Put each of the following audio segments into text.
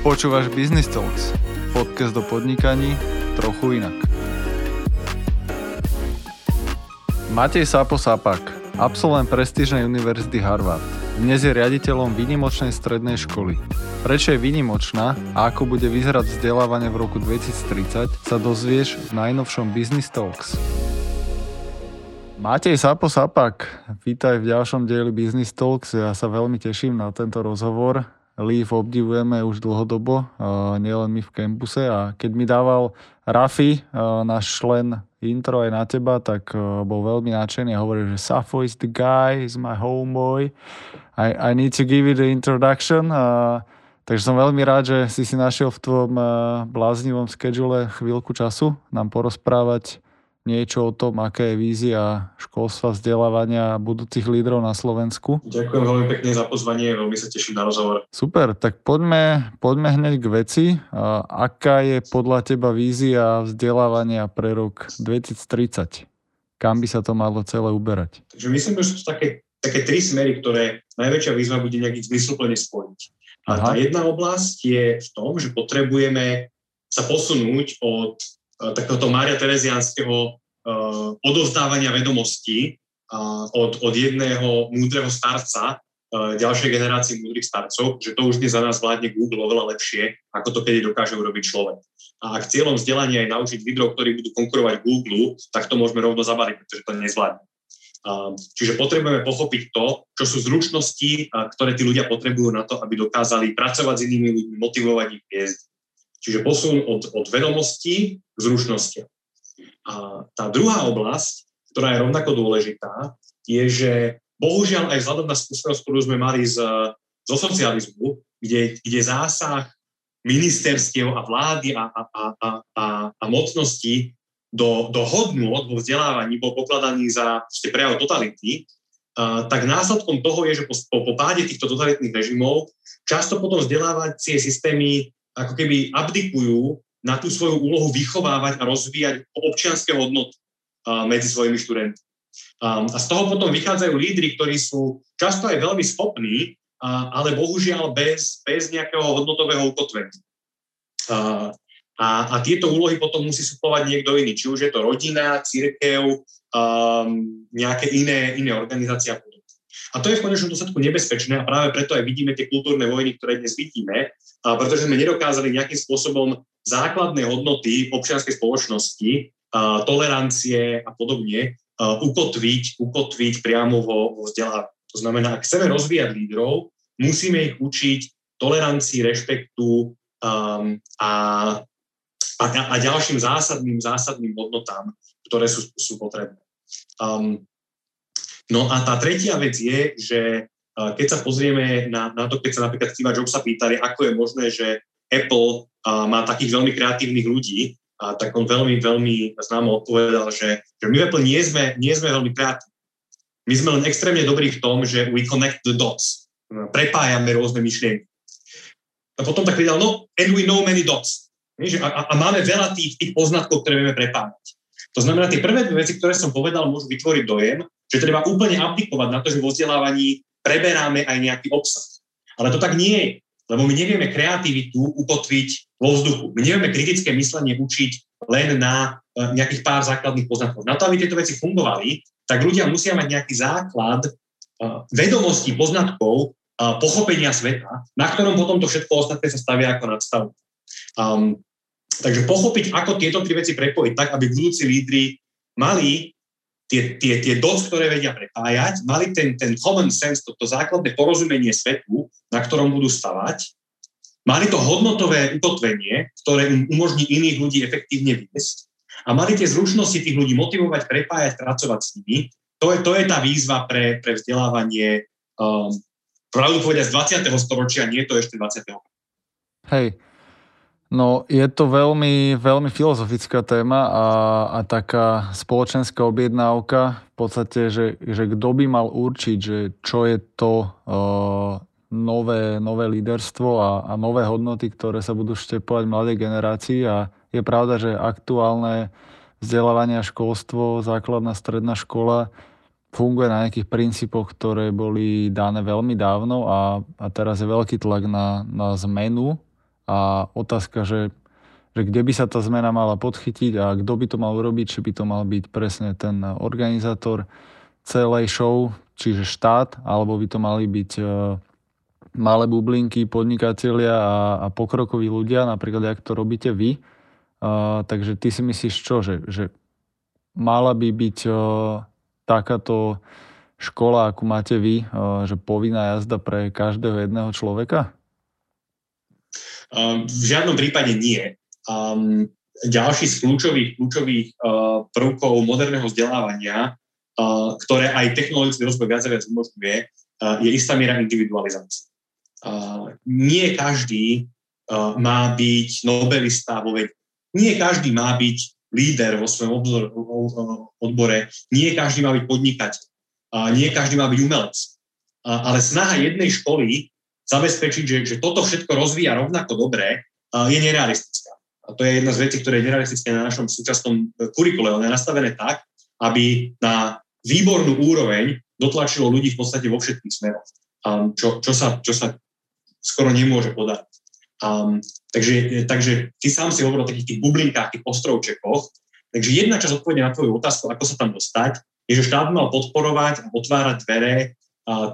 Počúvaš Business Talks, podcast o podnikaní trochu inak. Matej Sapo Sapak, absolvent prestížnej univerzity Harvard. Dnes je riaditeľom výnimočnej strednej školy. Prečo je výnimočná a ako bude vyzerať vzdelávanie v roku 2030 sa dozvieš v najnovšom Business Talks. Matej Sapo Sapak, vítaj v ďalšom dieli Business Talks. Ja sa veľmi teším na tento rozhovor. Leaf obdivujeme už dlhodobo, nielen my v campuse a keď mi dával Rafi, náš člen intro aj na teba, tak bol veľmi nadšený a hovoril, že Safo is the guy, is my homeboy. I, I need to give you the introduction. Takže som veľmi rád, že si si našiel v tvojom bláznivom schedule chvíľku času nám porozprávať niečo o tom, aká je vízia školstva, vzdelávania budúcich lídrov na Slovensku. Ďakujem veľmi pekne za pozvanie, veľmi sa teším na rozhovor. Super, tak poďme, poďme hneď k veci. Aká je podľa teba vízia vzdelávania pre rok 2030? Kam by sa to malo celé uberať? Takže myslím, že sú také, také tri smery, ktoré najväčšia výzva bude nejaký zmysluplne spojiť. A tá jedna oblasť je v tom, že potrebujeme sa posunúť od Eh, takéhoto Mária Terezianského odovzdávania vedomostí od, od jedného múdreho starca uh, ďalšej generácii múdrych starcov, že to už dnes za nás vládne Google oveľa lepšie, ako to kedy dokáže urobiť človek. A ak cieľom vzdelania je naučiť lídrov, ktorí budú konkurovať Google, tak to môžeme rovno zabaliť, pretože to nezvládne. Čiže potrebujeme pochopiť to, čo sú zručnosti, ktoré tí ľudia potrebujú na to, aby dokázali pracovať s inými ľuďmi, motivovať ich viesť Čiže posun od, od vedomostí k zručnostiam. A tá druhá oblasť, ktorá je rovnako dôležitá, je, že bohužiaľ aj vzhľadom na skúsenosť, ktorú sme mali z, zo socializmu, kde, kde zásah ministerstiev a vlády a, a, a, a, a mocnosti do, do hodnôt vo vzdelávaní bol pokladaný za prejav totality, a, tak následkom toho je, že po, po, po páde týchto totalitných režimov často potom vzdelávacie systémy ako keby abdikujú na tú svoju úlohu vychovávať a rozvíjať občianské hodnoty medzi svojimi študentmi. A z toho potom vychádzajú lídry, ktorí sú často aj veľmi schopní, ale bohužiaľ bez, bez nejakého hodnotového ukotvenia. A, a tieto úlohy potom musí suplovať niekto iný, či už je to rodina, církev, um, nejaké iné, iné organizácie a a to je v konečnom dôsledku nebezpečné a práve preto aj vidíme tie kultúrne vojny, ktoré dnes vidíme, a pretože sme nedokázali nejakým spôsobom základné hodnoty občianskej spoločnosti, tolerancie a podobne ukotviť, ukotviť priamo vo, vo vzdelávaní. To znamená, ak chceme rozvíjať lídrov, musíme ich učiť tolerancii, rešpektu um, a, a, a ďalším zásadným, zásadným hodnotám, ktoré sú, sú potrebné. Um, No a tá tretia vec je, že keď sa pozrieme na, na to, keď sa napríklad Steve Jobs sa pýtali, ako je možné, že Apple má takých veľmi kreatívnych ľudí, a tak on veľmi, veľmi známo odpovedal, že, že my v Apple nie sme, nie sme veľmi kreatívni. My sme len extrémne dobrí v tom, že we connect the dots. Prepájame rôzne myšlienky. A potom tak povedal, no, and we know many dots. A, a, a máme veľa tých, tých poznatkov, ktoré vieme prepájať. To znamená, tie prvé dve veci, ktoré som povedal, môžu vytvoriť dojem, že treba úplne aplikovať na to, že vo vzdelávaní preberáme aj nejaký obsah. Ale to tak nie je, lebo my nevieme kreativitu ukotviť vo vzduchu. My nevieme kritické myslenie učiť len na e, nejakých pár základných poznatkov. Na to, aby tieto veci fungovali, tak ľudia musia mať nejaký základ e, vedomostí, poznatkov, pochopenia sveta, na ktorom potom to všetko ostatné sa stavia ako nadstavba. Um, takže pochopiť, ako tieto tri veci prepojiť tak, aby budúci lídry mali tie, tie, tie dots, ktoré vedia prepájať, mali ten, ten common sense, toto základné porozumenie svetu, na ktorom budú stavať, mali to hodnotové ukotvenie, ktoré im umožní iných ľudí efektívne viesť a mali tie zručnosti tých ľudí motivovať, prepájať, pracovať s nimi. To je, to je tá výzva pre, pre vzdelávanie um, pravdu povedať z 20. storočia, nie to ešte 20. Hej, No, je to veľmi, veľmi filozofická téma a, a taká spoločenská objednávka. V podstate, že, že kto by mal určiť, že čo je to uh, nové, nové líderstvo a, a nové hodnoty, ktoré sa budú štepovať mladej generácii. A je pravda, že aktuálne vzdelávanie a školstvo, základná stredná škola funguje na nejakých princípoch, ktoré boli dané veľmi dávno a, a teraz je veľký tlak na, na zmenu a otázka, že, že kde by sa tá zmena mala podchytiť a kto by to mal urobiť, či by to mal byť presne ten organizátor celej show, čiže štát, alebo by to mali byť e, malé bublinky, podnikatelia a, a pokrokoví ľudia, napríklad, jak to robíte vy. Uh, takže ty si myslíš čo, že, že mala by byť uh, takáto škola, ako máte vy, uh, že povinná jazda pre každého jedného človeka? Um, v žiadnom prípade nie. Um, ďalší z kľúčových, kľúčových uh, prvkov moderného vzdelávania, uh, ktoré aj technologický rozvoj viac a viac umožňuje, uh, je istá miera individualizácie nie každý má byť nobelista vo vede. Nie každý má byť líder vo svojom odbore, nie každý má byť podnikateľ, nie každý má byť umelec. Ale snaha jednej školy zabezpečiť, že, že toto všetko rozvíja rovnako dobre, je nerealistická. A to je jedna z vecí, ktoré je nerealistické na našom súčasnom e, kurikule. Ono je nastavené tak, aby na výbornú úroveň dotlačilo ľudí v podstate vo všetkých smeroch. Čo, čo, sa, čo sa skoro nemôže podať. Um, takže, takže ty sám si hovoril o takých tých bublinkách, tých ostrovčekoch. Takže jedna časť odpovede na tvoju otázku, ako sa tam dostať, je, že štát mal podporovať a otvárať dvere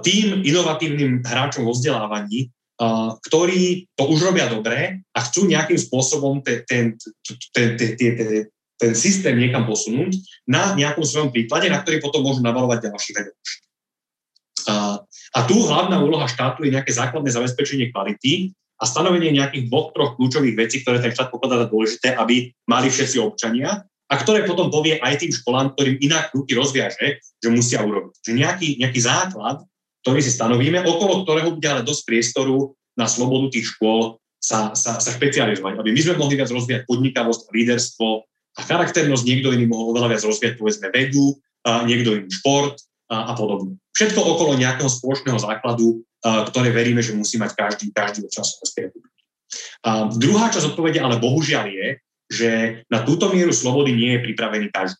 tým inovatívnym hráčom vo vzdelávaní, ktorí to už robia dobre a chcú nejakým spôsobom ten, ten, ten, ten, ten, ten, systém niekam posunúť na nejakom svojom príklade, na ktorý potom môžu navalovať ďalší vedomosti. Uh, a tu hlavná úloha štátu je nejaké základné zabezpečenie kvality a stanovenie nejakých dvoch, troch kľúčových vecí, ktoré ten štát pokladá za dôležité, aby mali všetci občania a ktoré potom povie aj tým školám, ktorým inak ruky rozviaže, že musia urobiť. Že nejaký, nejaký základ, ktorý si stanovíme, okolo ktorého bude ale dosť priestoru na slobodu tých škôl sa, sa, sa špecializovať. Aby my sme mohli viac rozvíjať podnikavosť, líderstvo a charakternosť, niekto iný mohol oveľa viac rozvíjať, povedzme, vedu, a niekto iný šport, a, a podobne. Všetko okolo nejakého spoločného základu, a, ktoré veríme, že musí mať každý, každý občan Slovenskej republiky. Druhá časť odpovede ale bohužiaľ je, že na túto mieru slobody nie je pripravený každý.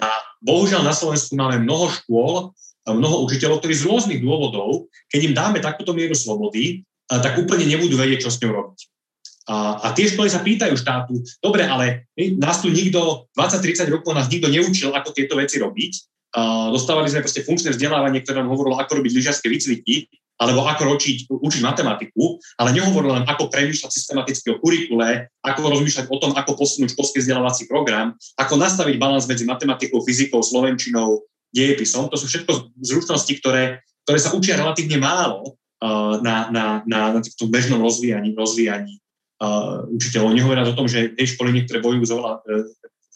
A bohužiaľ na Slovensku máme mnoho škôl, mnoho učiteľov, ktorí z rôznych dôvodov, keď im dáme takúto mieru slobody, tak úplne nebudú vedieť, čo s ňou robiť. A, a tie školy sa pýtajú štátu, dobre, ale nás tu nikto, 20-30 rokov nás nikto neučil, ako tieto veci robiť, dostávali sme proste funkčné vzdelávanie, ktoré nám hovorilo, ako robiť lyžiarske výcviky, alebo ako ročiť, učiť matematiku, ale nehovorilo len, ako premýšľať systematicky o kurikule, ako rozmýšľať o tom, ako posunúť školský vzdelávací program, ako nastaviť balans medzi matematikou, fyzikou, slovenčinou, dejepisom. To sú všetko zručnosti, ktoré, ktoré sa učia relatívne málo uh, na, na, na, na tom bežnom rozvíjaní, rozvíjaní uh, učiteľov. Nehovoria o tom, že tej školy niektoré bojujú s oveľa uh,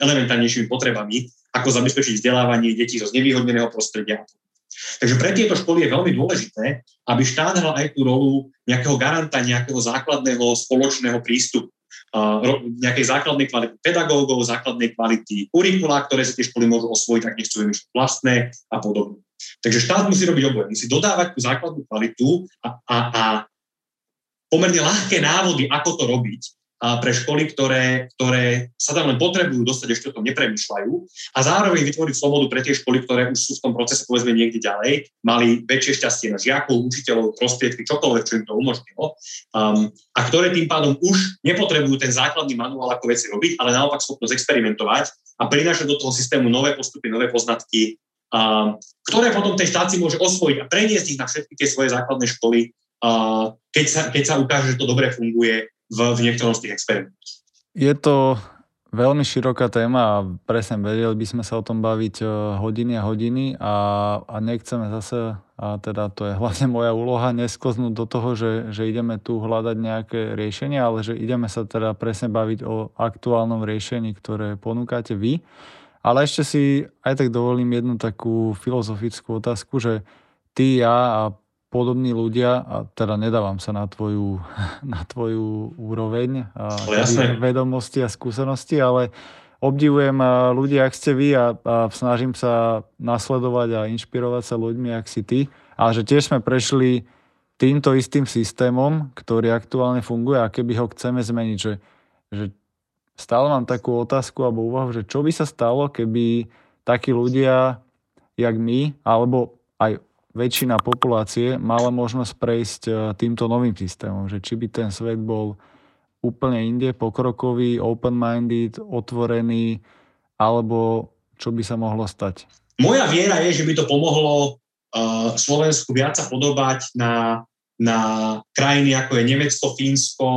elementárnejšími potrebami, ako zabezpečiť vzdelávanie detí zo znevýhodneného prostredia. Takže pre tieto školy je veľmi dôležité, aby štát hral aj tú rolu nejakého garanta, nejakého základného spoločného prístupu. Nejakej základnej kvality pedagógov, základnej kvality kurikula, ktoré si tie školy môžu osvojiť, ak nechcú vymýšľať vlastné a podobne. Takže štát musí robiť oboje. Musí dodávať tú základnú kvalitu a, a, a pomerne ľahké návody, ako to robiť, a pre školy, ktoré, ktoré sa tam len potrebujú dostať, ešte o tom nepremýšľajú a zároveň vytvoriť slobodu pre tie školy, ktoré už sú v tom procese povedzme niekde ďalej, mali väčšie šťastie na žiakov, učiteľov, prostriedky, čokoľvek, čo im to umožnilo um, a ktoré tým pádom už nepotrebujú ten základný manuál, ako veci robiť, ale naopak schopnosť experimentovať a prinášať do toho systému nové postupy, nové poznatky, um, ktoré potom ten štát si môže osvojiť a preniesť ich na všetky tie svoje základné školy, uh, keď, sa, keď sa ukáže, že to dobre funguje v, v niektorom z tých experimentov. Je to veľmi široká téma a presne vedeli by sme sa o tom baviť e, hodiny a hodiny a, a nechceme zase, a teda to je hlavne moja úloha, nesklznúť do toho, že, že ideme tu hľadať nejaké riešenie, ale že ideme sa teda presne baviť o aktuálnom riešení, ktoré ponúkate vy. Ale ešte si aj tak dovolím jednu takú filozofickú otázku, že ty, ja a podobní ľudia, a teda nedávam sa na tvoju, na tvoju úroveň a vedomosti a skúsenosti, ale obdivujem ľudí, ak ste vy a, a snažím sa nasledovať a inšpirovať sa ľuďmi, ak si ty. A že tiež sme prešli týmto istým systémom, ktorý aktuálne funguje a keby ho chceme zmeniť, že, že stále mám takú otázku alebo úvahu, že čo by sa stalo, keby takí ľudia, jak my, alebo aj väčšina populácie mala možnosť prejsť e, týmto novým systémom, že či by ten svet bol úplne inde, pokrokový, open-minded, otvorený, alebo čo by sa mohlo stať? Moja viera je, že by to pomohlo uh, Slovensku viac sa podobať na, na krajiny ako je Nemecko, Fínsko,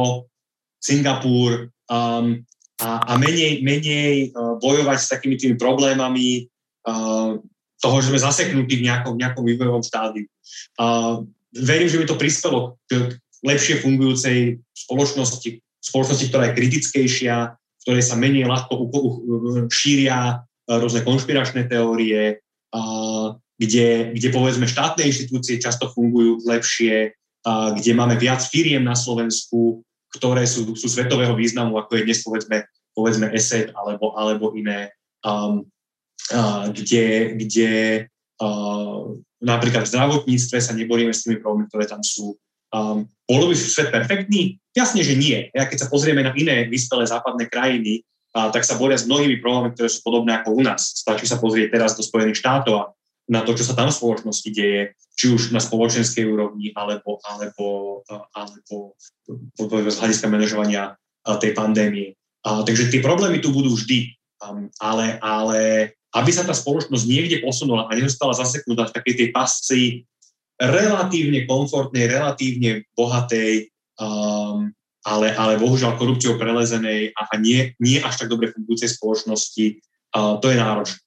Singapur um, a, a menej, menej uh, bojovať s takými tými problémami uh, toho, že sme zaseknutí v nejakom, nejakom vývojovom štádiu. Uh, verím, že by to prispelo k lepšie fungujúcej spoločnosti, spoločnosti, ktorá je kritickejšia, v ktorej sa menej ľahko šíria rôzne konšpiračné teórie, kde, kde povedzme štátne inštitúcie často fungujú lepšie, kde máme viac firiem na Slovensku, ktoré sú, sú svetového významu, ako je dnes povedzme, povedzme ESET alebo, alebo iné. Um, kde, kde napríklad v zdravotníctve sa neboríme s tými problémami, ktoré tam sú. Um, bolo by svet perfektný? Jasne, že nie. Ja keď sa pozrieme na iné vyspelé západné krajiny, a, tak sa boria s mnohými problémami, ktoré sú podobné ako u nás. Stačí sa pozrieť teraz do Spojených štátov a na to, čo sa tam v spoločnosti deje, či už na spoločenskej úrovni, alebo, alebo, alebo z hľadiska manažovania tej pandémie. A, takže tie problémy tu budú vždy, um, ale, ale aby sa tá spoločnosť niekde posunula a nezostala zaseknutá v takej tej pasci relatívne komfortnej, relatívne bohatej, um, ale, ale bohužiaľ korupciou prelezenej a, a nie, nie až tak dobre fungujúcej spoločnosti, uh, to je náročné.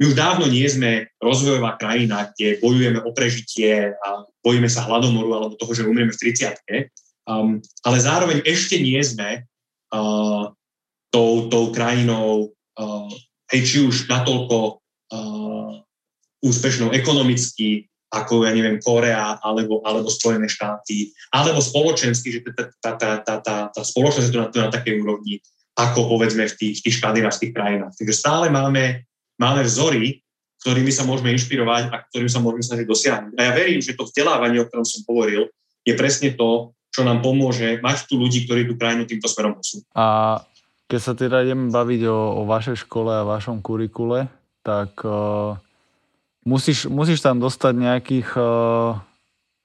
My už dávno nie sme rozvojová krajina, kde bojujeme o prežitie a bojíme sa hladomoru alebo toho, že umrieme v 30 um, ale zároveň ešte nie sme uh, tou, tou krajinou uh, hej, či už natoľko uh, úspešnou ekonomicky, ako, ja neviem, Korea alebo, alebo Spojené štáty, alebo spoločensky, že tá, tá, tá, tá, tá, spoločnosť je tu na, tu na takej úrovni, ako povedzme v tých, tých škandinávskych krajinách. Takže stále máme, máme vzory, ktorými sa môžeme inšpirovať a ktorými sa môžeme snažiť dosiahnuť. A ja verím, že to vzdelávanie, o ktorom som hovoril, je presne to, čo nám pomôže mať tu ľudí, ktorí tú krajinu týmto smerom posunú. A keď sa teda ideme baviť o, o vašej škole a vašom kurikule, tak uh, musíš, musíš tam dostať nejakých uh,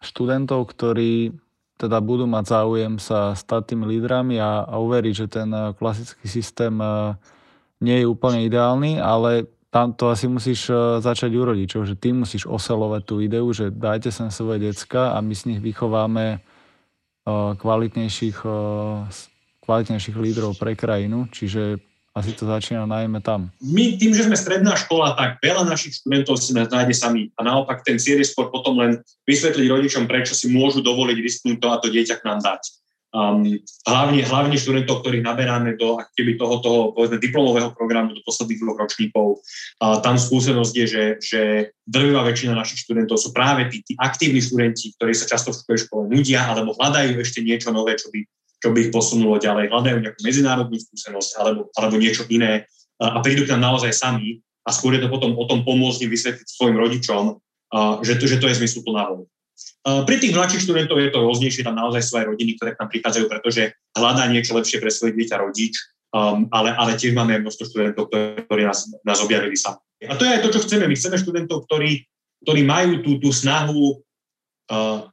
študentov, ktorí teda budú mať záujem sa stať tými lídrami a, a uveriť, že ten uh, klasický systém uh, nie je úplne ideálny, ale tam to asi musíš uh, začať u rodičov, že ty musíš oselovať tú ideu, že dajte sem svoje decka a my z nich vychováme uh, kvalitnejších uh, kvalitnejších lídrov pre krajinu, čiže asi to začína najmä tam. My tým, že sme stredná škola, tak veľa našich študentov si nás nájde sami. A naopak ten cieľ je skôr potom len vysvetliť rodičom, prečo si môžu dovoliť risknúť to a to dieťa k nám dať. Um, hlavne, hlavne študentov, ktorých naberáme do keby toho, toho povedzme, diplomového programu do posledných dvoch ročníkov. A tam skúsenosť je, že, že drvivá väčšina našich študentov sú práve tí, tí aktívni študenti, ktorí sa často v škole nudia alebo hľadajú ešte niečo nové, čo by čo by ich posunulo ďalej. Hľadajú nejakú medzinárodnú skúsenosť alebo, alebo niečo iné a prídu k nám naozaj sami a skôr je to potom o tom pomôcť im vysvetliť svojim rodičom, že to, že to je zmysluplná voľba. Pri tých mladších študentov je to rôznejšie, tam naozaj sú aj rodiny, ktoré nám prichádzajú, pretože hľadá niečo lepšie pre svoje dieťa rodič, um, ale, ale tiež máme množstvo študentov, ktorí nás, nás objavili sami. A to je aj to, čo chceme. My chceme študentov, ktorí, ktorí majú tú, tú snahu uh,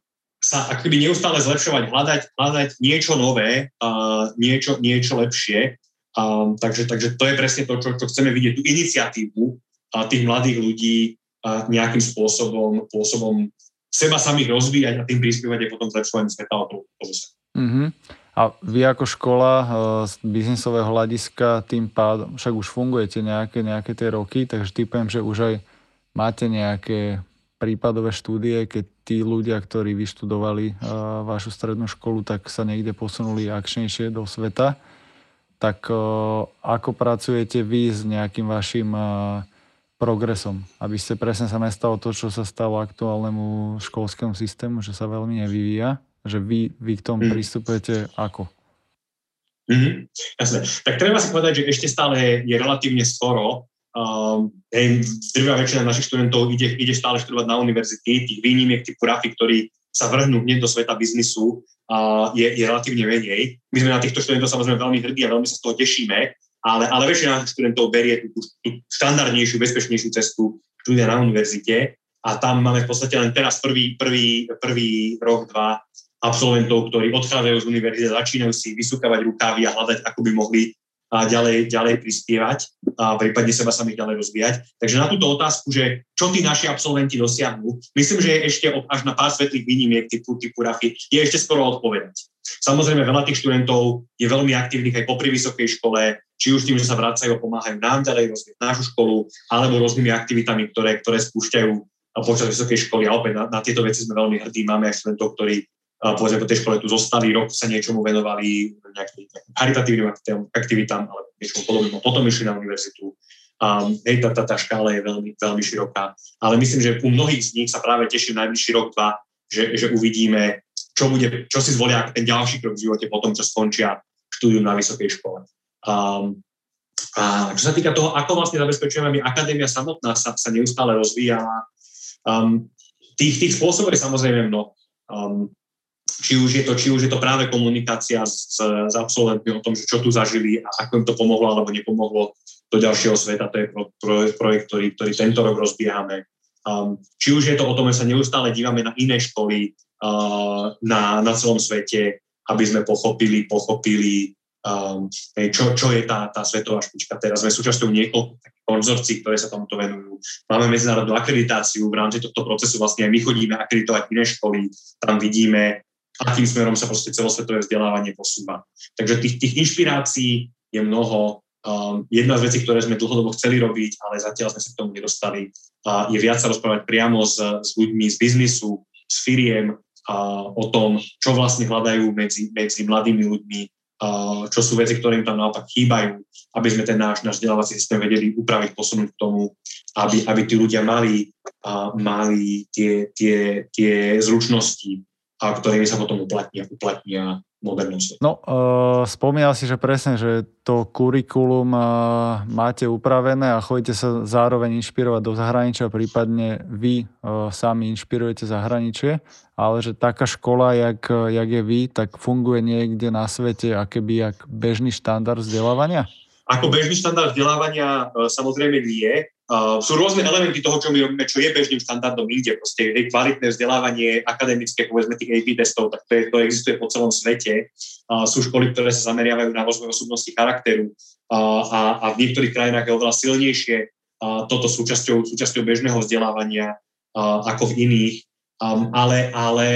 sa akoby neustále zlepšovať, hľadať, hľadať niečo nové, uh, niečo, niečo lepšie. Um, takže, takže to je presne to, čo, čo chceme vidieť, tú iniciatívu uh, tých mladých ľudí uh, nejakým spôsobom, spôsobom seba samých rozvíjať a tým prispievať aj potom zlepšovaním sveta mm-hmm. A vy ako škola uh, z biznisového hľadiska tým pádom, však už fungujete nejaké, nejaké tie roky, takže typujem, že už aj máte nejaké prípadové štúdie, keď tí ľudia, ktorí vyštudovali uh, vašu strednú školu, tak sa niekde posunuli akčnejšie do sveta. Tak uh, ako pracujete vy s nejakým vašim uh, progresom, aby ste presne sa nestalo to, čo sa stalo aktuálnemu školskému systému, že sa veľmi nevyvíja, že vy, vy k tomu mm. pristupujete ako? Mm-hmm, jasne. Tak treba si povedať, že ešte stále je relatívne skoro Uh, hej, drvá väčšina našich študentov ide, ide stále študovať na univerzity, tých výnimiek typu Rafi, ktorí sa vrhnú hneď do sveta biznisu, uh, je, je relatívne menej. My sme na týchto študentov samozrejme veľmi hrdí a veľmi sa z toho tešíme, ale, ale väčšina študentov berie tú, tú štandardnejšiu, bezpečnejšiu cestu štúdia na univerzite. a tam máme v podstate len teraz prvý, prvý, prvý rok, dva absolventov, ktorí odchádzajú z univerzity, začínajú si vysúkavať rukávy a hľadať, ako by mohli a ďalej, ďalej prispievať a prípadne seba sa ďalej rozvíjať. Takže na túto otázku, že čo tí naši absolventi dosiahnu, myslím, že je ešte až na pár svetlých výnimiek typu, typu Rafy, je ešte skoro odpovedať. Samozrejme, veľa tých študentov je veľmi aktívnych aj popri vysokej škole, či už tým, že sa vracajú a pomáhajú nám ďalej rozvíjať našu školu, alebo rôznymi aktivitami, ktoré, ktoré spúšťajú počas vysokej školy. A opäť na, na tieto veci sme veľmi hrdí. Máme aj študentov, ktorí povedzme po tej škole tu zostali, rok sa niečomu venovali, nejakým charitatívnym aktivitám alebo niečomu podobnému. Potom išli na univerzitu. Um, hej, tá, tá, tá škála je veľmi, veľmi široká. Ale myslím, že u mnohých z nich sa práve teším najbližší rok, dva, že, že uvidíme, čo, bude, čo si zvolia ten ďalší krok v živote po tom, čo skončia štúdium na vysokej škole. Um, a čo sa týka toho, ako vlastne zabezpečujeme, my akadémia samotná sa, sa neustále rozvíja. Um, tých, tých spôsobov je samozrejme mnoho. Um, či už je to, či už je to práve komunikácia s, s absolventmi o tom, že čo tu zažili a ako im to pomohlo alebo nepomohlo do ďalšieho sveta. To je pro, pro, projekt, ktorý, ktorý tento rok rozbiehame. Um, či už je to o tom, že sa neustále dívame na iné školy uh, na, na celom svete, aby sme pochopili, pochopili um, čo, čo je tá, tá svetová špička teraz. Sme súčasťou niekoľko konzorcií, ktoré sa tomuto venujú. Máme medzinárodnú akreditáciu, v rámci tohto procesu vlastne aj my chodíme akreditovať iné školy, tam vidíme akým smerom sa proste celosvetové vzdelávanie posúva. Takže tých, tých inšpirácií je mnoho. Um, jedna z vecí, ktoré sme dlhodobo chceli robiť, ale zatiaľ sme sa k tomu nedostali, uh, je viac sa rozprávať priamo s, s ľuďmi z biznisu, s firiem, uh, o tom, čo vlastne hľadajú medzi, medzi mladými ľuďmi, uh, čo sú veci, ktoré im tam naopak chýbajú, aby sme ten náš, náš vzdelávací systém vedeli upraviť, posunúť k tomu, aby, aby tí ľudia mali, uh, mali tie, tie, tie zručnosti, a ktorými sa potom uplatnia, uplatnia modernosti. No, uh, spomínal si, že presne, že to kurikulum uh, máte upravené a chodíte sa zároveň inšpirovať do zahraničia, prípadne vy uh, sami inšpirujete zahraničie, ale že taká škola, jak, jak je vy, tak funguje niekde na svete akéby jak bežný štandard vzdelávania? Ako bežný štandard vzdelávania samozrejme nie. Uh, sú rôzne elementy toho, čo my robíme, čo je bežným štandardom inde. Proste je kvalitné vzdelávanie akademické, povedzme tých AP testov, tak to, je, to existuje po celom svete. Uh, sú školy, ktoré sa zameriavajú na rozvoj osobnosti charakteru uh, a, a v niektorých krajinách je oveľa silnejšie uh, toto súčasťou, súčasťou bežného vzdelávania uh, ako v iných. Um, ale ale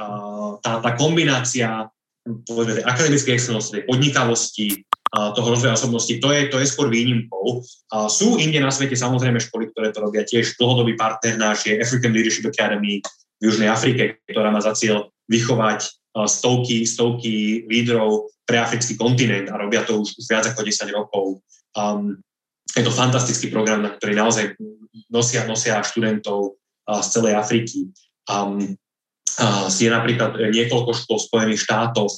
uh, tá, tá kombinácia povedzme, akademickej excelnosti, podnikavosti, toho rozvoja osobnosti, to je, to je skôr výnimkou. A sú inde na svete samozrejme školy, ktoré to robia tiež. Dlhodobý partner náš je African Leadership Academy v Južnej Afrike, ktorá má za cieľ vychovať stovky, stovky lídrov pre africký kontinent a robia to už, viac ako 10 rokov. Um, je to fantastický program, na ktorý naozaj nosia, nosia študentov z celej Afriky. Um, je napríklad niekoľko škôl Spojených štátoch,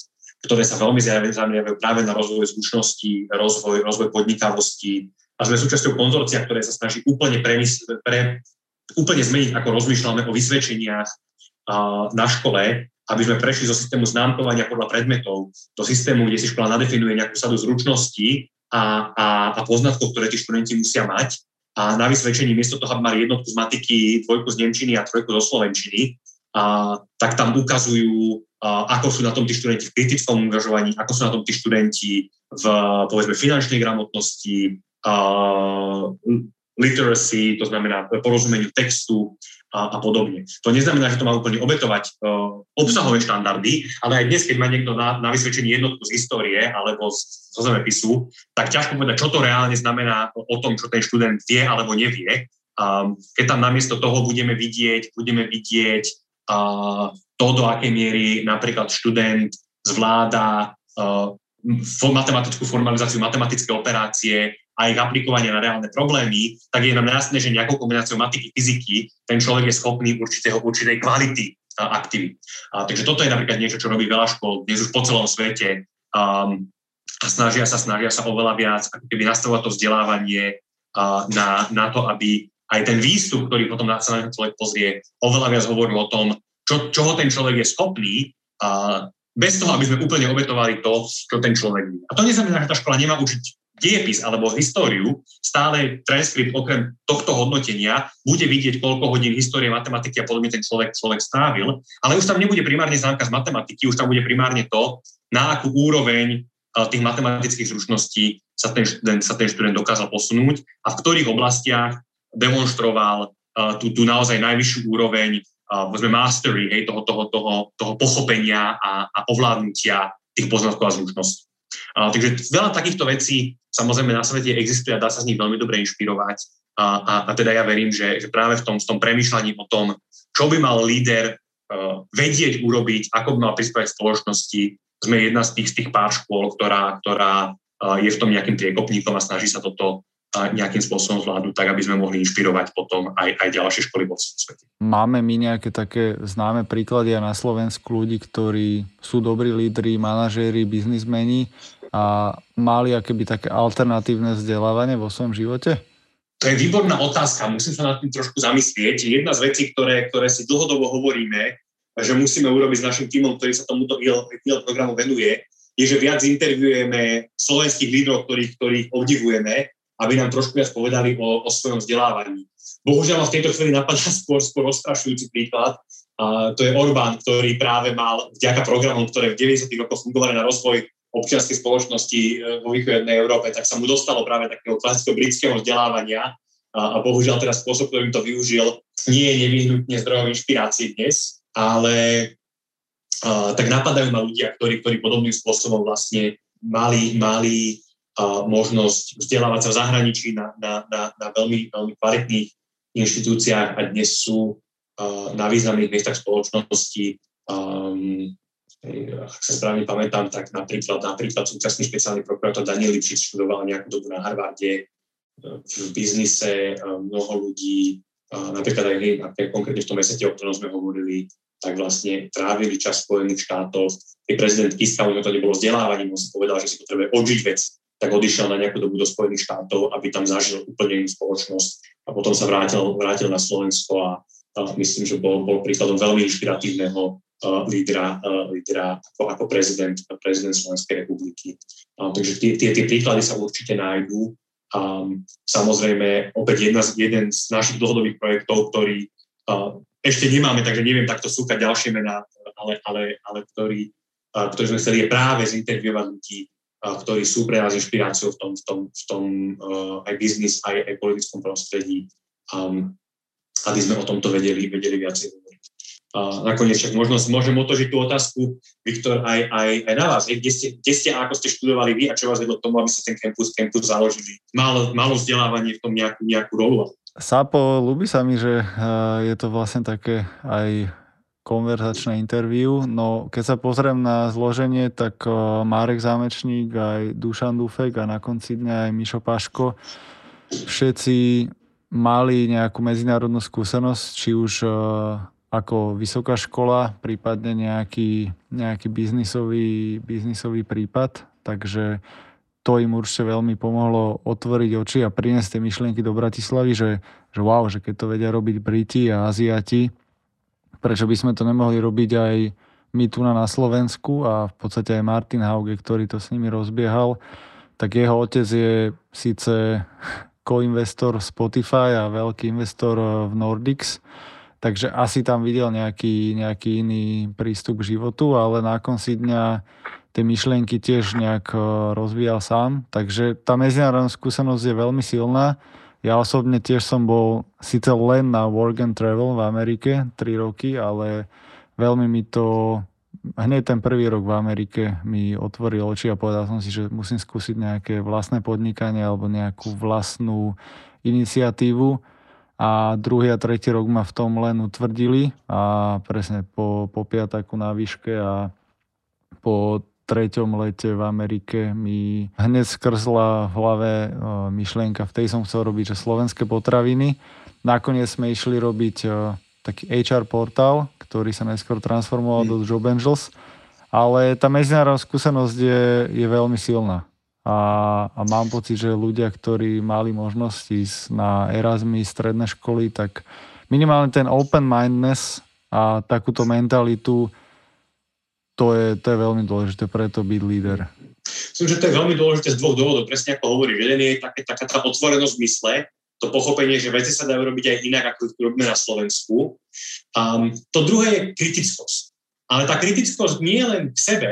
ktoré sa veľmi zameriavajú práve na rozvoj zručností, rozvoj, rozvoj podnikavosti. A sme súčasťou konzorcia, ktoré sa snaží úplne, premysl- pre, úplne zmeniť, ako rozmýšľame o vysvedčeniach a, na škole, aby sme prešli zo systému známkovania podľa predmetov do systému, kde si škola nadefinuje nejakú sadu zručností a, a, a poznatkov, ktoré tí študenti musia mať. A na vysvedčení miesto toho, aby mali jednotku z matiky, dvojku z nemčiny a trojku zo slovenčiny, a, tak tam ukazujú ako sú na tom tí študenti v kritickom angažovaní, ako sú na tom tí študenti v, povedzme, finančnej gramotnosti, literacy, to znamená porozumeniu textu a, a podobne. To neznamená, že to má úplne obetovať uh, obsahové štandardy, ale aj dnes, keď má niekto na, na vysvedčení jednotku z histórie alebo z, zo zemepisu, tak ťažko povedať, čo to reálne znamená o tom, čo ten študent vie alebo nevie. Um, keď tam namiesto toho budeme vidieť, budeme vidieť uh, to, do akej miery napríklad študent zvláda uh, matematickú formalizáciu, matematické operácie a ich aplikovanie na reálne problémy, tak je nám jasné, že nejakou kombináciou matiky, fyziky ten človek je schopný určitého, určitej kvality uh, aktivít. Uh, takže toto je napríklad niečo, čo robí veľa škôl dnes už po celom svete um, a snažia sa, snažia sa oveľa viac ako keby nastavovať to vzdelávanie uh, na, na to, aby aj ten výstup, ktorý potom sa na človek pozrie, oveľa viac hovoril o tom, čo, čoho ten človek je schopný a bez toho, aby sme úplne obetovali to, čo ten človek vie. A to neznamená, že tá škola nemá učiť diepis alebo históriu, stále transkript okrem tohto hodnotenia bude vidieť, koľko hodín histórie, matematiky a podobne ten človek, človek strávil, ale už tam nebude primárne známka z matematiky, už tam bude primárne to, na akú úroveň tých matematických zručností sa ten, študent, sa ten študent dokázal posunúť a v ktorých oblastiach demonstroval tú, tú naozaj najvyššiu úroveň povedzme mastery, hej, toho, toho, toho, toho pochopenia a, a ovládnutia tých poznatkov a zručností. A, takže veľa takýchto vecí samozrejme na svete existuje a dá sa z nich veľmi dobre inšpirovať. A, a, a teda ja verím, že, že práve v tom, v tom premyšľaní o tom, čo by mal líder uh, vedieť urobiť, ako by mal prispievať spoločnosti, sme jedna z tých, z tých pár škôl, ktorá, ktorá uh, je v tom nejakým priekopníkom a snaží sa toto nejakým spôsobom zvládnuť, tak aby sme mohli inšpirovať potom aj, aj ďalšie školy vo svete. Máme my nejaké také známe príklady aj na Slovensku ľudí, ktorí sú dobrí lídri, manažéri, biznismeni a mali akéby také alternatívne vzdelávanie vo svojom živote? To je výborná otázka, musím sa nad tým trošku zamyslieť. Jedna z vecí, ktoré, ktoré si dlhodobo hovoríme, že musíme urobiť s našim týmom, ktorý sa tomuto IL programu venuje, je, že viac interviujeme slovenských lídrov, ktorých, ktorých obdivujeme aby nám trošku viac povedali o, o svojom vzdelávaní. Bohužiaľ v tejto chvíli napadá skôr, skôr ostrašujúci príklad. A to je Orbán, ktorý práve mal vďaka programom, ktoré v 90. rokoch fungovali na rozvoj občianskej spoločnosti e, vo východnej Európe, tak sa mu dostalo práve takého klasického britského vzdelávania a, a bohužiaľ teraz spôsob, ktorým to využil, nie je nevyhnutne zdrojom inšpirácií dnes, ale a, tak napadajú ma ľudia, ktorí, ktorí podobným spôsobom vlastne mali, mali možnosť vzdelávať sa v zahraničí na, na, na, na veľmi, veľmi kvalitných inštitúciách a dnes sú na významných miestach spoločnosti. Um, ak sa správne pamätám, tak napríklad, napríklad súčasný špeciálny prokurátor Daniel Lipšic študoval nejakú dobu na Harvarde, v biznise mnoho ľudí, napríklad aj konkrétne v tom mesete, o ktorom sme hovorili, tak vlastne trávili čas v Spojených štátoch. Keď prezident Kiska, to nebolo vzdelávaním, on si povedal, že si potrebuje odžiť vec tak odišiel na nejakú dobu do Spojených štátov, aby tam zažil úplne inú spoločnosť a potom sa vrátil, vrátil na Slovensko a, a myslím, že bol, bol príkladom veľmi inšpiratívneho uh, lídra, lídra ako, ako prezident, prezident Slovenskej republiky. Uh, takže tie, tie, tie príklady sa určite nájdú. Um, samozrejme, opäť jedna z, jeden z našich dlhodobých projektov, ktorý uh, ešte nemáme, takže neviem takto súkať ďalšie mená, ale, ale, ale ktorý, uh, ktorý sme chceli je práve zinterviovať ľudí, ktorí sú pre nás inšpiráciou v tom, v tom, v tom uh, aj biznis, aj, aj politickom prostredí, um, aby sme o tomto vedeli, vedeli viacej hovoriť. A nakoniec však možno môžem otožiť tú otázku, Viktor, aj, aj, aj na vás. Kde ste, kde ste ako ste študovali vy a čo vás vedlo k tomu, aby ste ten campus, campus založili? Malo, malo vzdelávanie v tom nejakú, nejakú rolu? Sapo, ľúbi sa mi, že uh, je to vlastne také aj konverzačné interviu. No keď sa pozriem na zloženie, tak Marek Zámečník, aj Dušan Dufek a na konci dňa aj Mišo Paško, všetci mali nejakú medzinárodnú skúsenosť, či už ako vysoká škola, prípadne nejaký, nejaký biznisový, biznisový prípad. Takže to im určite veľmi pomohlo otvoriť oči a priniesť tie myšlienky do Bratislavy, že, že wow, že keď to vedia robiť Briti a Aziati, prečo by sme to nemohli robiť aj my tu na Slovensku a v podstate aj Martin Hauge, ktorý to s nimi rozbiehal, tak jeho otec je síce koinvestor Spotify a veľký investor v Nordics, takže asi tam videl nejaký, nejaký iný prístup k životu, ale na konci dňa tie myšlienky tiež nejak eh, rozvíjal sám, takže tá medzinárodná skúsenosť je veľmi silná ja osobne tiež som bol síce len na work and travel v Amerike 3 roky, ale veľmi mi to hneď ten prvý rok v Amerike mi otvoril oči a povedal som si, že musím skúsiť nejaké vlastné podnikanie alebo nejakú vlastnú iniciatívu. A druhý a tretí rok ma v tom len utvrdili a presne po, po piataku na výške a po treťom lete v Amerike mi hneď skrzla v hlave e, myšlienka, v tej som chcel robiť, že slovenské potraviny. Nakoniec sme išli robiť e, taký HR portál, ktorý sa neskôr transformoval do Job Angels, ale tá medzinárodná skúsenosť je, je veľmi silná. A, a mám pocit, že ľudia, ktorí mali možnosť ísť na Erasmy, stredné školy, tak minimálne ten open mindness a takúto mentalitu to je, to je veľmi dôležité, preto byť líder. Myslím, že to je veľmi dôležité z dvoch dôvodov, presne ako hovorí. Jeden je také, taká tá otvorenosť mysle, to pochopenie, že veci sa dajú robiť aj inak, ako ich robíme na Slovensku. Um, to druhé je kritickosť. Ale tá kritickosť nie je len k sebe,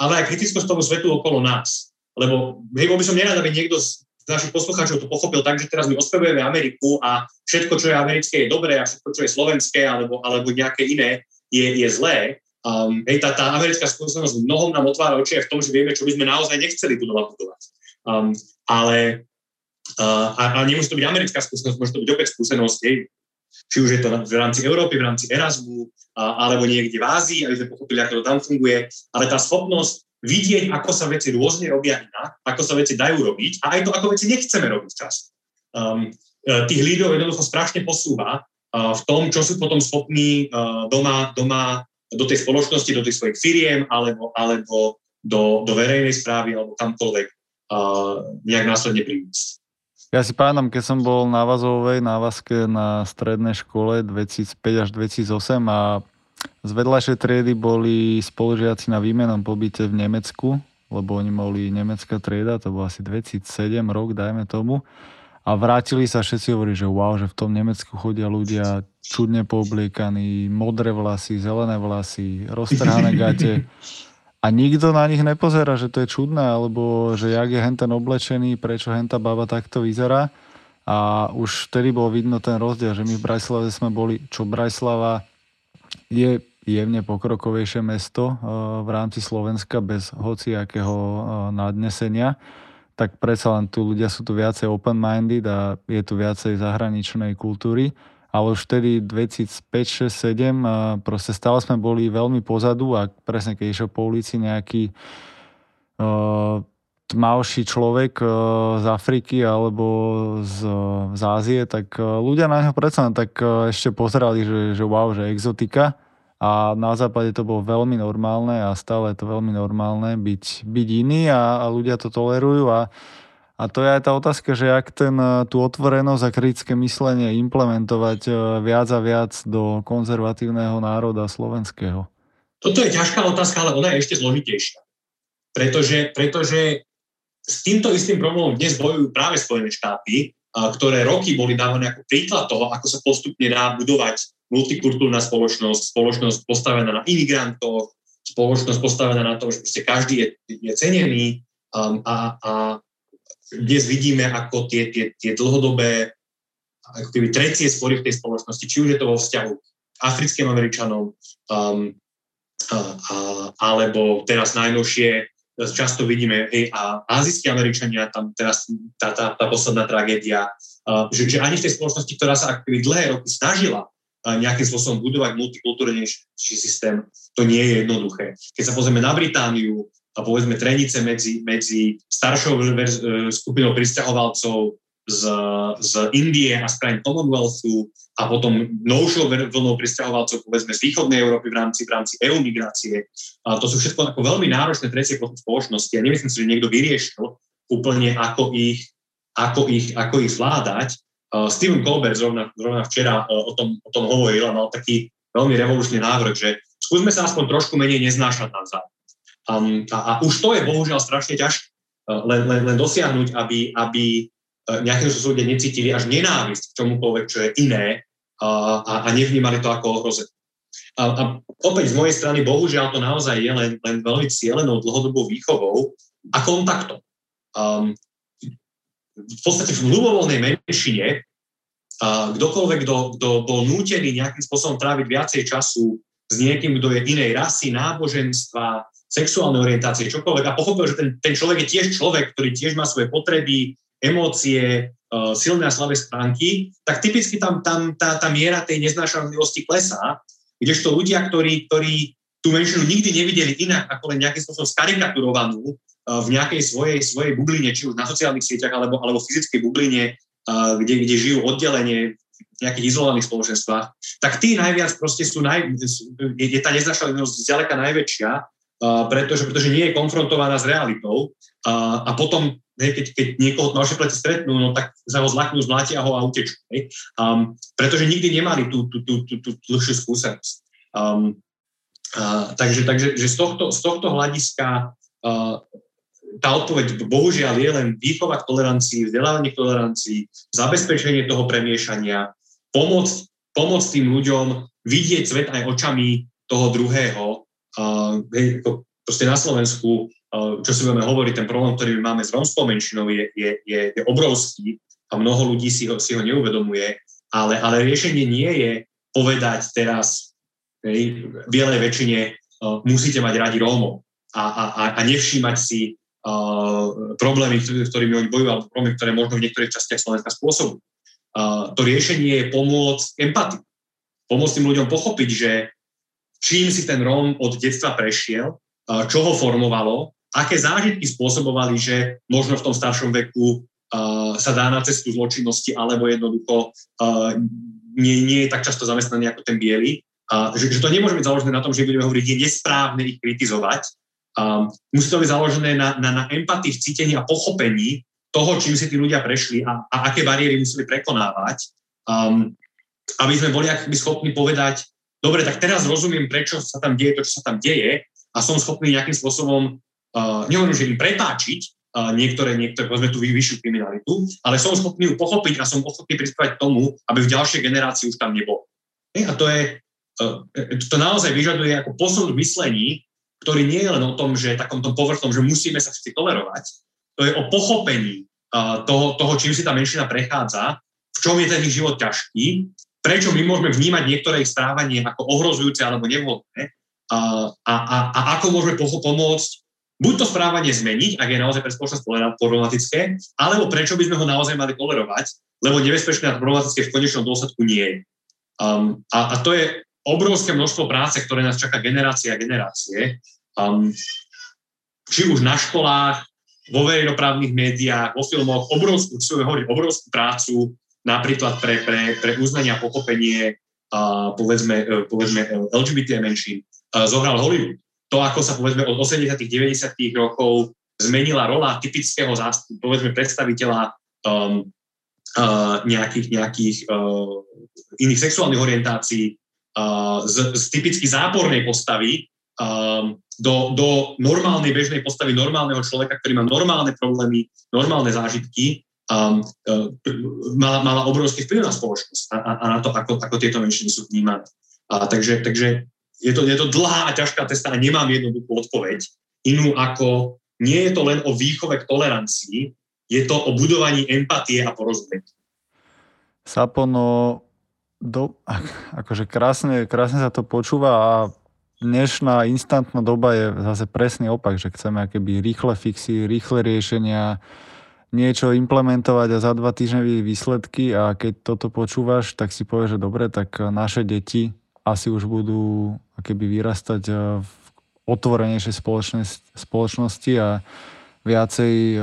ale aj kritickosť tomu svetu okolo nás. Lebo hej, by som nerád, aby niekto z našich poslucháčov to pochopil tak, že teraz my ospevujeme Ameriku a všetko, čo je americké, je dobré a všetko, čo je slovenské alebo, alebo nejaké iné, je, je zlé. Um, hej, tá, tá americká skúsenosť mnohom nám otvára oči v tom, že vieme, čo by sme naozaj nechceli budovať. Um, ale Uh, a, a nemusí to byť americká skúsenosť, môže to byť opäť skúsenosť, hej, či už je to v rámci Európy, v rámci Erasmu, a, alebo niekde v Ázii, aby sme pochopili, ako to tam funguje. Ale tá schopnosť vidieť, ako sa veci rôzne robia inak, ako sa veci dajú robiť a aj to, ako veci nechceme robiť čas. Um, e, tých lídrov jednoducho strašne posúva uh, v tom, čo sú potom schopní uh, doma, doma do tej spoločnosti, do tých svojich firiem alebo, alebo do, do verejnej správy alebo kamkoľvek uh, nejak následne priniesť. Ja si pamätám, keď som bol na Vazovej na Vazke na strednej škole 2005 až 2008 a z vedľajšej triedy boli spolužiaci na výmenom pobyte v Nemecku, lebo oni boli nemecká trieda, to bol asi 2007 rok, dajme tomu. A vrátili sa všetci hovorí, že wow, že v tom Nemecku chodia ľudia čudne poobliekaní, modré vlasy, zelené vlasy, roztrhané gate. a nikto na nich nepozerá, že to je čudné, alebo že jak je henten oblečený, prečo henta baba takto vyzerá. A už vtedy bol vidno ten rozdiel, že my v Brajslave sme boli, čo Brajslava je jemne pokrokovejšie mesto eh, v rámci Slovenska bez hociakého eh, nadnesenia, tak predsa len tu ľudia sú tu viacej open-minded a je tu viacej zahraničnej kultúry. Ale už vtedy 2005, 6, 7 proste stále sme boli veľmi pozadu a presne keď išiel po ulici nejaký uh, tmavší človek uh, z Afriky alebo z, z Ázie, tak ľudia na neho predsa tak ešte pozerali, že, že wow, že exotika a na západe to bolo veľmi normálne a stále je to veľmi normálne byť, byť iný a, a ľudia to tolerujú a a to je aj tá otázka, že ak ten, e, tú otvorenosť a kritické myslenie implementovať e, viac a viac do konzervatívneho národa slovenského. Toto je ťažká otázka, ale ona je ešte zložitejšia. Pretože, pretože s týmto istým problémom dnes bojujú práve Spojené štáty, ktoré roky boli dávané ako príklad toho, ako sa postupne dá budovať multikultúrna spoločnosť, spoločnosť postavená na imigrantoch, spoločnosť postavená na tom, že každý je, je cenený um, a, a dnes vidíme, ako tie, tie, tie dlhodobé ako keby trecie spory v tej spoločnosti, či už je to vo vzťahu k africkým Američanom, um, a, a, alebo teraz najnovšie často vidíme, hej, a azijskí Američania, tam teraz tá, tá, tá posledná tragédia, uh, že, že ani v tej spoločnosti, ktorá sa akoby dlhé roky snažila uh, nejakým spôsobom budovať multikultúrnejší systém, to nie je jednoduché. Keď sa pozrieme na Britániu, a povedzme trenice medzi, medzi staršou e, skupinou pristahovalcov z, z Indie a z krajín Commonwealthu a potom novšou vlnou pristahovalcov povedzme z východnej Európy v rámci, v rámci EU migrácie. A to sú všetko ako veľmi náročné trecie spoločnosti a nemyslím si, že niekto vyriešil úplne ako ich, ako ich, ako ich zvládať. Uh, Stephen Colbert zrovna, zrovna včera uh, o, tom, o tom hovoril a mal taký veľmi revolučný návrh, že skúsme sa aspoň trošku menej neznášať navzájom. Um, a, a už to je bohužiaľ strašne ťažké. Uh, len, len, len dosiahnuť, aby, aby nejakým spôsobom ľudia necítili až nenávisť k čomukoľvek, čo je iné uh, a, a nevnímali to ako ohrozené. A, a opäť z mojej strany, bohužiaľ, to naozaj je len, len veľmi cieľenou dlhodobou výchovou a kontaktom. Um, v podstate v ľubovoľnej menšine uh, kdokoľvek, kto, kto bol nútený nejakým spôsobom tráviť viacej času s niekým, kto je inej rasy, náboženstva, sexuálnej orientácie, čokoľvek a pochopil, že ten, ten človek je tiež človek, ktorý tiež má svoje potreby, emócie, uh, silné a slabé stránky, tak typicky tam, tam tá, tá miera tej neznášanlivosti klesá, kdežto ľudia, ktorí, ktorí tú menšinu nikdy nevideli inak ako len nejakým spôsobom skarikaturovanú uh, v nejakej svojej, svojej bubline, či už na sociálnych sieťach alebo, alebo fyzickej bubline, uh, kde, kde žijú oddelenie v nejakých izolovaných spoločenstvách, tak tí najviac proste sú, naj, je, je tá neznášanlivosť zďaleka najväčšia pretože, pretože nie je konfrontovaná s realitou a potom, hej, keď, keď niekoho naše pleci stretnú, no tak sa ho zlaknú, zmlátia ho a utečú. Hej. Um, pretože nikdy nemali tú, tú, tú, tú, tú dlhšiu skúsenosť. Um, uh, takže takže že z, tohto, z tohto hľadiska uh, tá odpoveď bohužiaľ je len výchova k tolerancii, vzdelávanie k tolerancii, zabezpečenie toho premiešania, pomoc, pomoc tým ľuďom vidieť svet aj očami toho druhého. Uh, ako proste na Slovensku, čo si budeme hovoriť, ten problém, ktorý máme s romskou menšinou, je, je, je, je obrovský a mnoho ľudí si ho, si ho neuvedomuje, ale, ale riešenie nie je povedať teraz hej, bielej väčšine uh, musíte mať radi Rómov a, a, a nevšímať si uh, problémy, ktorými oni bojujú, alebo problémy, ktoré možno v niektorých častiach Slovenska spôsobujú. Uh, to riešenie je pomôcť empatii. Pomôcť tým ľuďom pochopiť, že čím si ten Róm od detstva prešiel, čo ho formovalo, aké zážitky spôsobovali, že možno v tom staršom veku uh, sa dá na cestu zločinnosti, alebo jednoducho uh, nie, nie je tak často zamestnaný ako ten biely. Uh, že, že to nemôže byť založené na tom, že budeme hovoriť, je nesprávne ich kritizovať, Um, musí to byť založené na, na, na empatii, cítení a pochopení toho, čím si tí ľudia prešli a, a aké bariéry museli prekonávať, um, aby sme boli akoby schopní povedať, dobre, tak teraz rozumiem, prečo sa tam deje to, čo sa tam deje a som schopný nejakým spôsobom, uh, nehovorím, že im pretáčiť uh, niektoré, niektoré, povedzme tú vyššiu kriminalitu, ale som schopný ju pochopiť a som ochotný prispievať tomu, aby v ďalšej generácii už tam nebol. A to je, uh, to naozaj vyžaduje ako posun v myslení, ktorý nie je len o tom, že takomto povrchnom, že musíme sa všetci tolerovať, to je o pochopení toho, toho, čím si tá menšina prechádza, v čom je ten ich život ťažký, prečo my môžeme vnímať niektoré ich správanie ako ohrozujúce alebo nevhodné uh, a, a, a ako môžeme pomôcť buď to správanie zmeniť, ak je naozaj pre spoločnosť problematické, alebo prečo by sme ho naozaj mali tolerovať, lebo nebezpečné a problematické v konečnom dôsledku nie je. Um, a, a to je obrovské množstvo práce, ktoré nás čaká generácie a generácie. Um, či už na školách, vo verejnoprávnych médiách, vo filmoch, obrovskú, hovoriť, obrovskú prácu napríklad pre, pre, pre uznanie a pochopenie uh, povedzme, uh, povedzme LGBT menšín uh, zohral Hollywood. To, ako sa povedzme od 80 90 rokov zmenila rola typického zástupu, povedzme predstaviteľa um, uh, nejakých, nejakých uh, iných sexuálnych orientácií, z, z typicky zápornej postavy do, do normálnej bežnej postavy normálneho človeka, ktorý má normálne problémy, normálne zážitky, um, uh, mala, mala obrovský vplyv na spoločnosť a, a, a na to, ako, ako tieto menšiny sú vnímané. A, takže takže je, to, je to dlhá a ťažká cesta a nemám jednoduchú odpoveď. Inú ako nie je to len o výchove k tolerancii, je to o budovaní empatie a porozumenia. Sapono, do, akože krásne, krásne sa to počúva a dnešná instantná doba je zase presný opak, že chceme akéby rýchle fixy, rýchle riešenia, niečo implementovať a za dva týždne výsledky a keď toto počúvaš, tak si povieš, že dobre, tak naše deti asi už budú akéby vyrastať e, v otvorenejšej spoločnosti a viacej uh,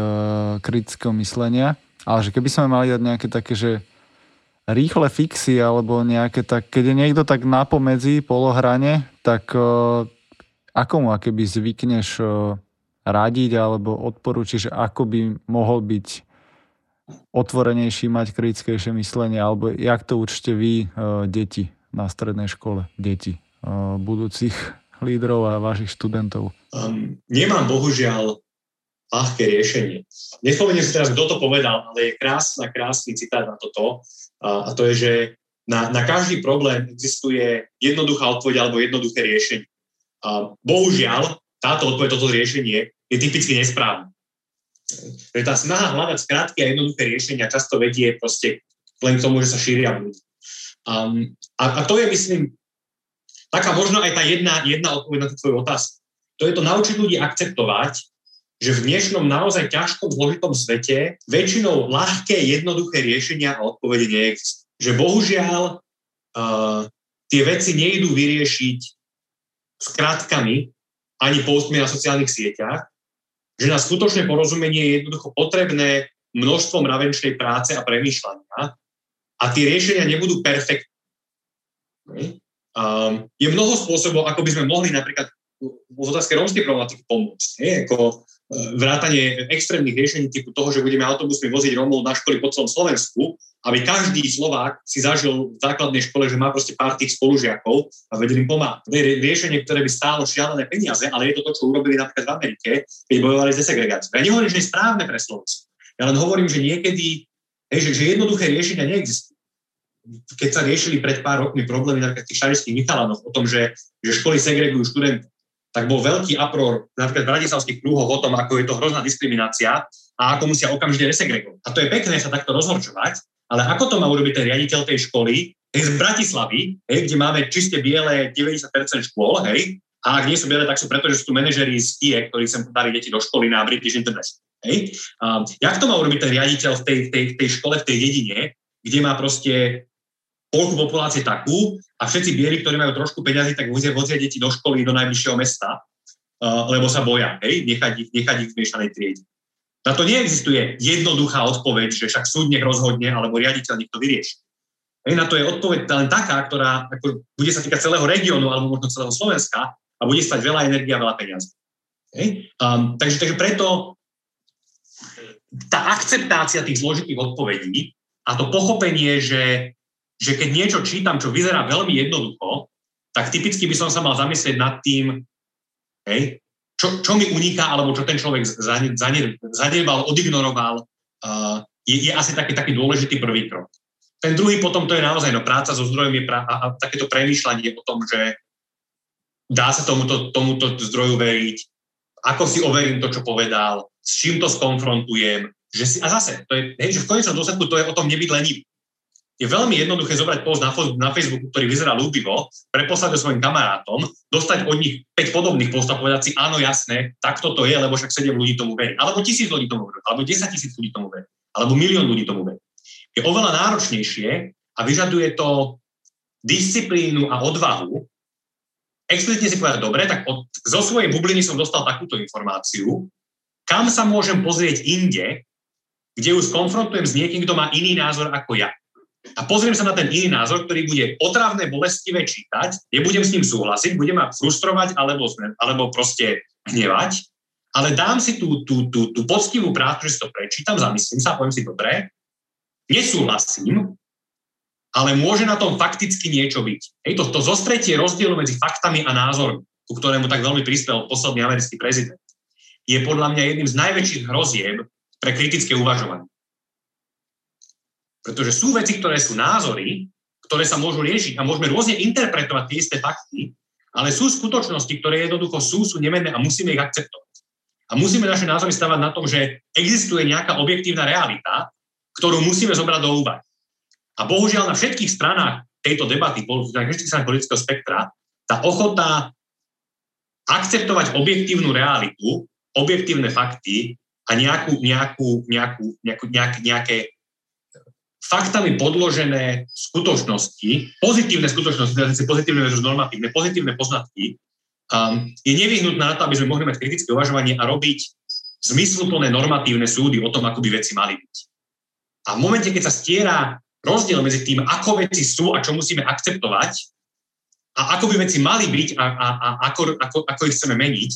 kritického myslenia. Ale že keby sme mali dať nejaké také, že rýchle fixy alebo nejaké tak, keď je niekto tak na pomedzi polohrane, tak uh, ako mu akéby zvykneš uh, radiť alebo odporúčiš, ako by mohol byť otvorenejší, mať kritickejšie myslenie, alebo jak to určite vy, deti na strednej škole, deti uh, budúcich lídrov a vašich študentov? Um, nemám bohužiaľ ľahké riešenie. Nespomeniem si teraz, kto to povedal, ale je krásna, krásny citát na toto. A, a to je, že na, na každý problém existuje jednoduchá odpoveď alebo jednoduché riešenie. A bohužiaľ, táto odpoveď, toto riešenie je typicky nesprávne. Tá snaha hľadať krátke a jednoduché riešenia často vedie proste len k tomu, že sa šíria ľudí. Um, a, a to je, myslím, taká možno aj tá jedna, jedna odpoveď na tú tvoju otázku. To je to naučiť ľudí akceptovať, že v dnešnom naozaj ťažkom, zložitom svete väčšinou ľahké, jednoduché riešenia a odpovede neexistujú. Že bohužiaľ uh, tie veci nejdú vyriešiť skratkami ani postmi na sociálnych sieťach, že na skutočné porozumenie je jednoducho potrebné množstvo mravenčnej práce a premýšľania a tie riešenia nebudú perfektné. Um, je mnoho spôsobov, ako by sme mohli napríklad v otázke rómskej problematiky pomôcť. Nie? Ako, vrátanie extrémnych riešení typu toho, že budeme autobusmi voziť Romov na školy po celom Slovensku, aby každý Slovák si zažil v základnej škole, že má proste pár tých spolužiakov a vedeli im pomáhať. To je riešenie, ktoré by stálo šialené peniaze, ale je to to, čo urobili napríklad v Amerike, keď bojovali s desegregáciou. Ja nehovorím, že je správne pre Slovensko. Ja len hovorím, že niekedy, hej, že, že jednoduché riešenia neexistujú. Keď sa riešili pred pár rokmi problémy napríklad tých šarišských Michalanoch o tom, že, že školy segregujú študentov, tak bol veľký apror napríklad v bratislavských krúhoch o tom, ako je to hrozná diskriminácia a ako musia okamžite resegregovať. A to je pekné sa takto rozhorčovať, ale ako to má urobiť ten riaditeľ tej školy, hej, z Bratislavy, hej, kde máme čiste biele 90% škôl, hej, a ak nie sú biele, tak sú preto, že sú tu manažery z TIE, ktorí sem dali deti do školy na British International. Hej. A jak to má urobiť ten riaditeľ v tej, tej, tej škole, v tej dedine, kde má proste polku populácie takú a všetci bieli, ktorí majú trošku peňazí, tak vozia, vozia deti do školy, do najbližšieho mesta, uh, lebo sa boja, hej, nechať ich, nechať ich v miešanej triede. Na to neexistuje jednoduchá odpoveď, že však súd nech rozhodne, alebo riaditeľ nech to vyrieši. Hej, na to je odpoveď len taká, ktorá ako, bude sa týkať celého regiónu alebo možno celého Slovenska a bude stať veľa energie a veľa peniazí. Hej? Um, takže, takže preto tá akceptácia tých zložitých odpovedí a to pochopenie, že že keď niečo čítam, čo vyzerá veľmi jednoducho, tak typicky by som sa mal zamyslieť nad tým, hej, čo, čo mi uniká, alebo čo ten človek zanedbal, odignoroval, uh, je, je asi taký, taký dôležitý prvý krok. Ten druhý potom to je naozaj no, práca so zdrojom pra, a, a takéto premýšľanie o tom, že dá sa tomuto, tomuto zdroju veriť, ako si overím to, čo povedal, s čím to skonfrontujem, že si, a zase, to je, hej, že v konečnom dôsledku to je o tom nebyť lenivý je veľmi jednoduché zobrať post na, na Facebooku, ktorý vyzerá ľúbivo, preposlať ho svojim kamarátom, dostať od nich 5 podobných post a povedať si, áno, jasné, takto to je, lebo však 7 ľudí tomu verí. Alebo tisíc ľudí tomu verí, alebo 10 tisíc ľudí tomu verí, alebo milión ľudí tomu verí. Je oveľa náročnejšie a vyžaduje to disciplínu a odvahu, explicitne si povedať, dobre, tak od, zo svojej bubliny som dostal takúto informáciu, kam sa môžem pozrieť inde, kde ju skonfrontujem s niekým, kto má iný názor ako ja a pozriem sa na ten iný názor, ktorý bude otravné, bolestivé čítať, nebudem s ním súhlasiť, budem ma frustrovať alebo, alebo proste hnevať, ale dám si tú, tú, tú, tú poctivú prácu, že si to prečítam, zamyslím sa, poviem si, dobre, nesúhlasím, ale môže na tom fakticky niečo byť. Hej, to, to zostretie rozdielu medzi faktami a názormi, ku ktorému tak veľmi prispel posledný americký prezident, je podľa mňa jedným z najväčších hrozieb pre kritické uvažovanie. Pretože sú veci, ktoré sú názory, ktoré sa môžu riešiť a môžeme rôzne interpretovať tie isté fakty, ale sú skutočnosti, ktoré jednoducho sú, sú nemenné a musíme ich akceptovať. A musíme naše názory stavať na tom, že existuje nejaká objektívna realita, ktorú musíme zobrať do úvahy. A bohužiaľ na všetkých stranách tejto debaty, na všetkých stranách politického spektra, tá ochota akceptovať objektívnu realitu, objektívne fakty a nejakú, nejakú, nejakú, nejakú, nejaké, nejaké faktami podložené skutočnosti, pozitívne skutočnosti, teda pozitívne versus normatívne, pozitívne poznatky, um, je nevyhnutné na to, aby sme mohli mať kritické uvažovanie a robiť zmysluplné normatívne súdy o tom, ako by veci mali byť. A v momente, keď sa stiera rozdiel medzi tým, ako veci sú a čo musíme akceptovať, a ako by veci mali byť a, a, a ako, ako, ako ich chceme meniť,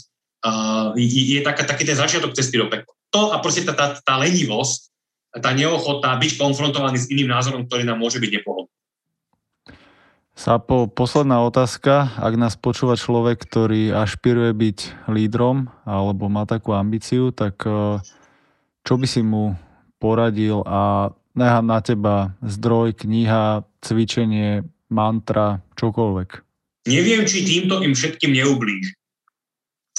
uh, je taká, taký ten začiatok cesty do pekla. To a proste tá, tá, tá lenivosť tá neochota byť konfrontovaný s iným názorom, ktorý nám môže byť nepohodlný. Sapo, posledná otázka. Ak nás počúva človek, ktorý ašpiruje byť lídrom alebo má takú ambíciu, tak e, čo by si mu poradil a nechám na teba zdroj, kniha, cvičenie, mantra, čokoľvek. Neviem, či týmto im všetkým neublíž.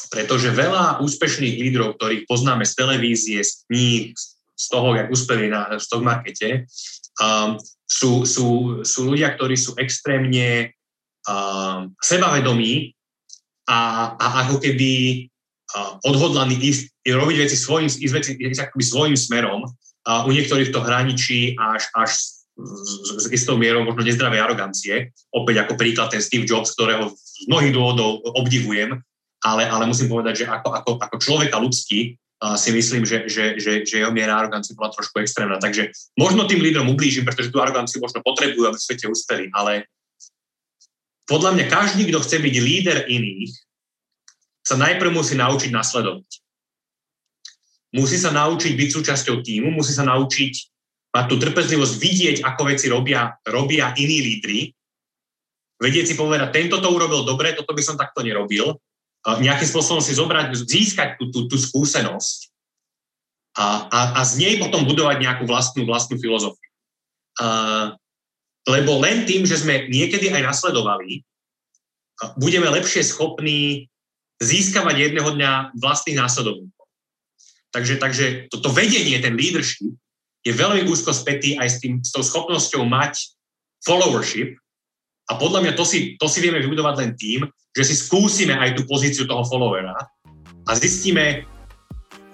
Pretože veľa úspešných lídrov, ktorých poznáme z televízie, z kníh, z toho, jak uspeli na stock markete, um, sú, sú, sú ľudia, ktorí sú extrémne um, sebavedomí a, a ako keby uh, odhodlaní ísť, robiť veci svojím, ísť veci ísť akoby svojím smerom. A u niektorých to hraničí až, až s, s istou mierou možno nezdravej arogancie. Opäť ako príklad ten Steve Jobs, ktorého z mnohých dôvodov obdivujem, ale, ale musím povedať, že ako, ako, ako človeka ľudský si myslím, že, že, že, že jeho miera arogancie bola trošku extrémna. Takže možno tým lídrom ublížim, pretože tú aroganciu možno potrebujú, aby v svete uspeli, ale podľa mňa každý, kto chce byť líder iných, sa najprv musí naučiť nasledovať. musí sa naučiť byť súčasťou týmu, musí sa naučiť mať tú trpezlivosť, vidieť, ako veci robia, robia iní lídry, vedieť si povedať, tento to urobil dobre, toto by som takto nerobil, nejakým spôsobom si zobrať, získať tú, tú, tú skúsenosť a, a, a z nej potom budovať nejakú vlastnú, vlastnú filozofiu. A, lebo len tým, že sme niekedy aj nasledovali, budeme lepšie schopní získavať jedného dňa vlastných následovníkov. Takže, takže toto vedenie, ten leadership, je veľmi úzko spätý aj s, tým, s tou schopnosťou mať followership. A podľa mňa to si, to si vieme vybudovať len tým, že si skúsime aj tú pozíciu toho followera a zistíme,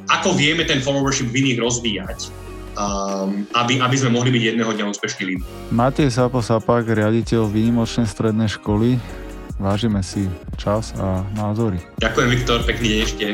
ako vieme ten followership v iných rozvíjať, um, aby, aby sme mohli byť jedného dňa úspešní lídry. Matej Sapo Sapak, riaditeľ výnimočnej strednej školy. Vážime si čas a názory. Ďakujem, Viktor, pekný deň ešte.